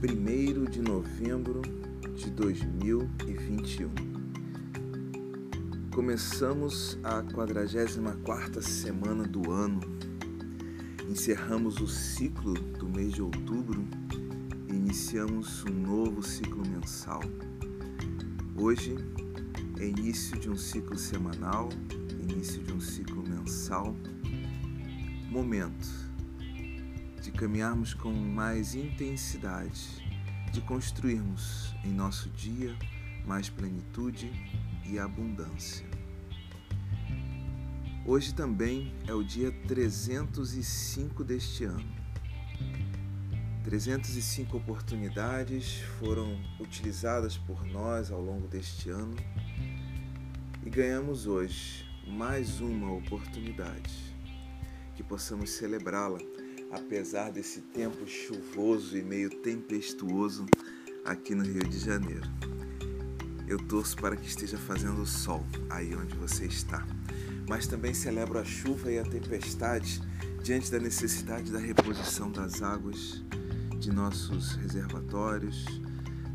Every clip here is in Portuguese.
1 de novembro de 2021. Começamos a 44 semana do ano. Encerramos o ciclo do mês de outubro e iniciamos um novo ciclo mensal. Hoje é início de um ciclo semanal, início de um ciclo mensal. Momento caminharmos com mais intensidade, de construirmos em nosso dia mais plenitude e abundância. Hoje também é o dia 305 deste ano. 305 oportunidades foram utilizadas por nós ao longo deste ano e ganhamos hoje mais uma oportunidade. Que possamos celebrá-la apesar desse tempo chuvoso e meio tempestuoso aqui no Rio de Janeiro. Eu torço para que esteja fazendo sol aí onde você está, mas também celebro a chuva e a tempestade diante da necessidade da reposição das águas de nossos reservatórios,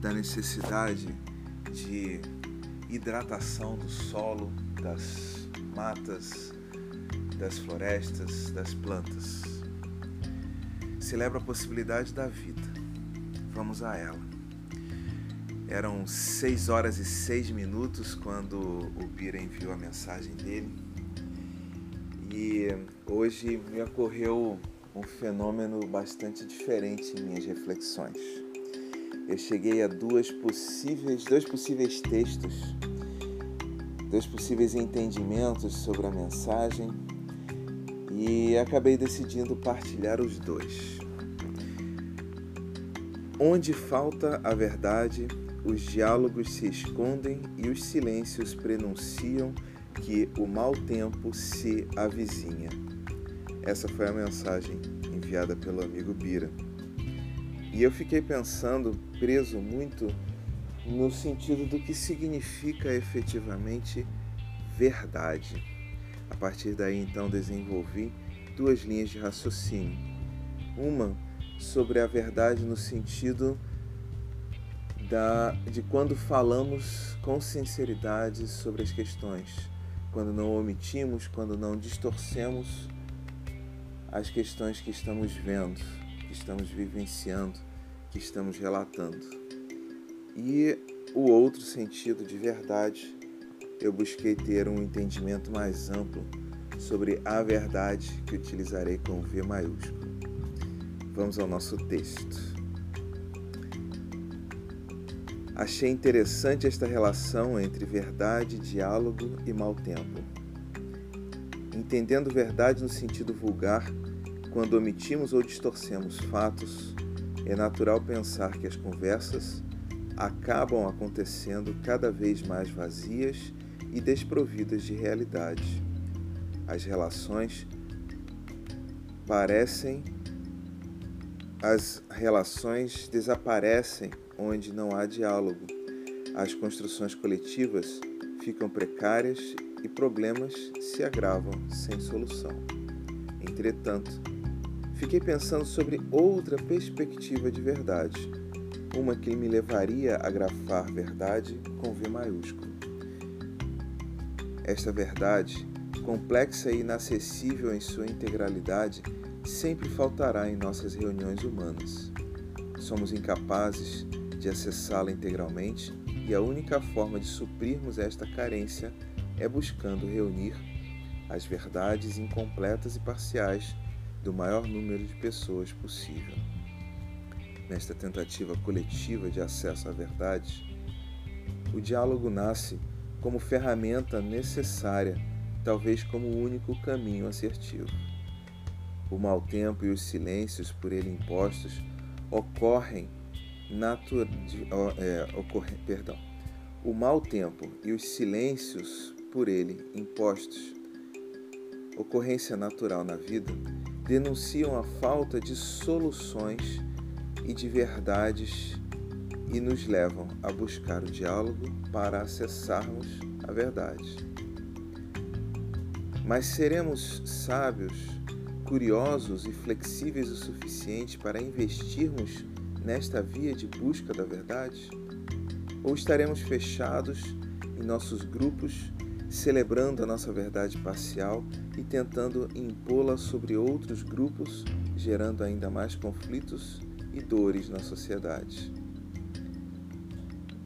da necessidade de hidratação do solo, das matas, das florestas, das plantas celebra a possibilidade da vida. Vamos a ela. Eram 6 horas e 6 minutos quando o Bira enviou a mensagem dele. E hoje me ocorreu um fenômeno bastante diferente em minhas reflexões. Eu cheguei a duas possíveis, dois possíveis textos, dois possíveis entendimentos sobre a mensagem e acabei decidindo partilhar os dois. Onde falta a verdade, os diálogos se escondem e os silêncios prenunciam que o mau tempo se avizinha. Essa foi a mensagem enviada pelo amigo Bira. E eu fiquei pensando, preso muito no sentido do que significa efetivamente verdade. Partir daí, então, desenvolvi duas linhas de raciocínio. Uma sobre a verdade no sentido da, de quando falamos com sinceridade sobre as questões, quando não omitimos, quando não distorcemos as questões que estamos vendo, que estamos vivenciando, que estamos relatando. E o outro sentido de verdade eu busquei ter um entendimento mais amplo sobre a verdade que utilizarei com V maiúsculo. Vamos ao nosso texto. Achei interessante esta relação entre verdade, diálogo e mau tempo. Entendendo verdade no sentido vulgar, quando omitimos ou distorcemos fatos, é natural pensar que as conversas acabam acontecendo cada vez mais vazias e desprovidas de realidade. As relações parecem as relações desaparecem onde não há diálogo. As construções coletivas ficam precárias e problemas se agravam sem solução. Entretanto, fiquei pensando sobre outra perspectiva de verdade, uma que me levaria a grafar verdade com V maiúsculo. Esta verdade, complexa e inacessível em sua integralidade, sempre faltará em nossas reuniões humanas. Somos incapazes de acessá-la integralmente e a única forma de suprirmos esta carência é buscando reunir as verdades incompletas e parciais do maior número de pessoas possível. Nesta tentativa coletiva de acesso à verdade, o diálogo nasce como ferramenta necessária, talvez como o único caminho assertivo. O mau tempo e os silêncios por ele impostos ocorrem natura, é, ocorre, perdão. O mau tempo e os silêncios por ele impostos, ocorrência natural na vida, denunciam a falta de soluções e de verdades e nos levam a buscar o diálogo para acessarmos a verdade. Mas seremos sábios, curiosos e flexíveis o suficiente para investirmos nesta via de busca da verdade? Ou estaremos fechados em nossos grupos, celebrando a nossa verdade parcial e tentando impô-la sobre outros grupos, gerando ainda mais conflitos e dores na sociedade?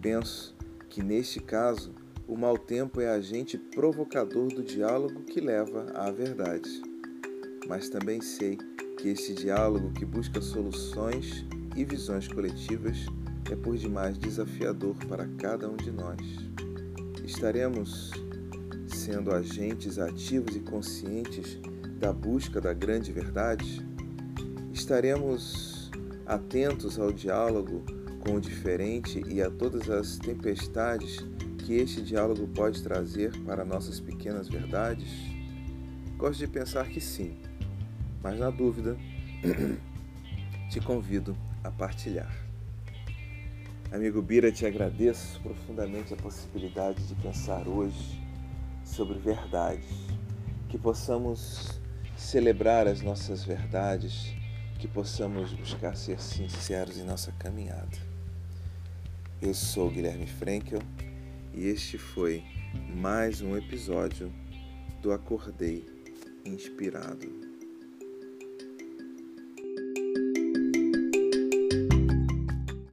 Penso que neste caso, o mau tempo é agente provocador do diálogo que leva à verdade. Mas também sei que esse diálogo que busca soluções e visões coletivas é por demais desafiador para cada um de nós. Estaremos sendo agentes ativos e conscientes da busca da grande verdade? Estaremos atentos ao diálogo com o diferente e a todas as tempestades que este diálogo pode trazer para nossas pequenas verdades? Gosto de pensar que sim, mas na dúvida, te convido a partilhar. Amigo Bira, te agradeço profundamente a possibilidade de pensar hoje sobre verdades, que possamos celebrar as nossas verdades, que possamos buscar ser sinceros em nossa caminhada. Eu sou Guilherme Frankel e este foi mais um episódio do Acordei Inspirado.